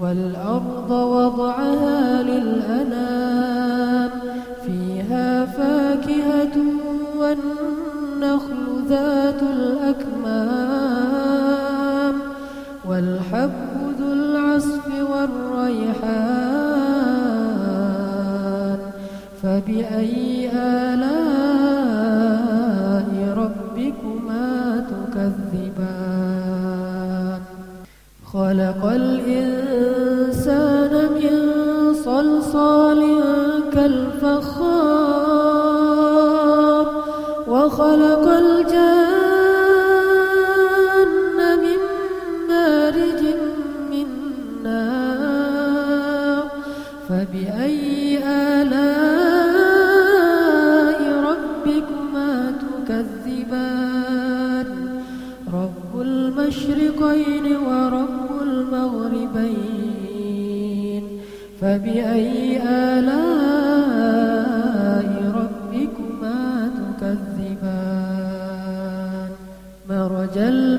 والأرض وضعها للأنام فيها فاكهة والنخل ذات الأكمام والحب ذو العصف والريحان. فبأي آلاء ربكما تكذبان؟ خلق الإنسان وخلق الجن من مارج من نار فبأي آلاء ربكما تكذبان؟ رب المشرقين ورب المغربين. فبأي آلاء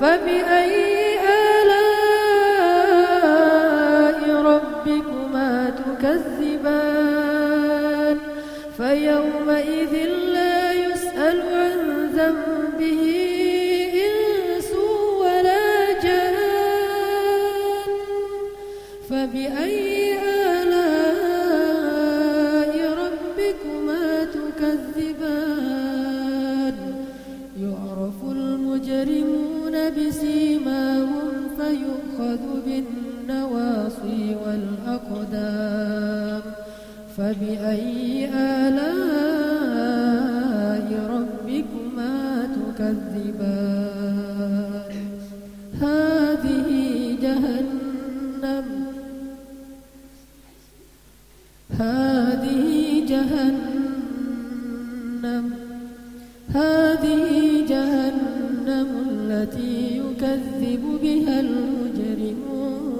فبأي آلاء ربكما تكذبان؟ فيومئذ لا فبأي آلاء ربكما تكذبان؟ هذه جهنم هذه جهنم هذه جهنم التي يكذب بها المجرمون.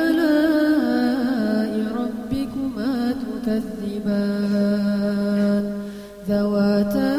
the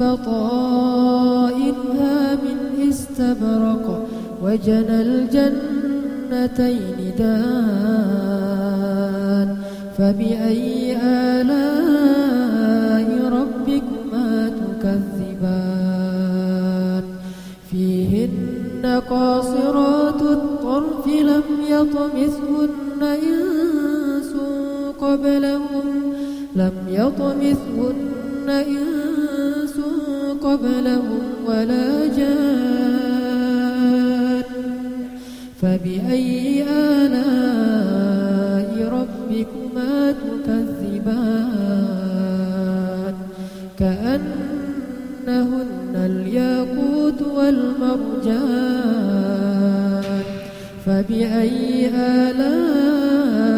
بطائنها من استبرق وجنى الجنتين دان فبأي آلاء ربكما تكذبان؟ فيهن قاصرات الطرف لم يطمثهن إنس قبلهم لم يطمثهن إنس قبلهم ولا جان. فبأي آلاء ربكما تكذبان؟ كأنهن الياقوت والمرجان. فبأي آلاء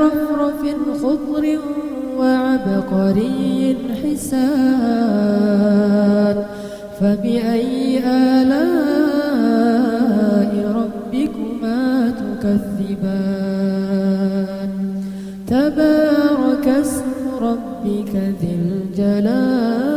وعبقري حسان. فبأي آلاء ربكما تكذبان؟ تبارك اسم ربك ذي الجلال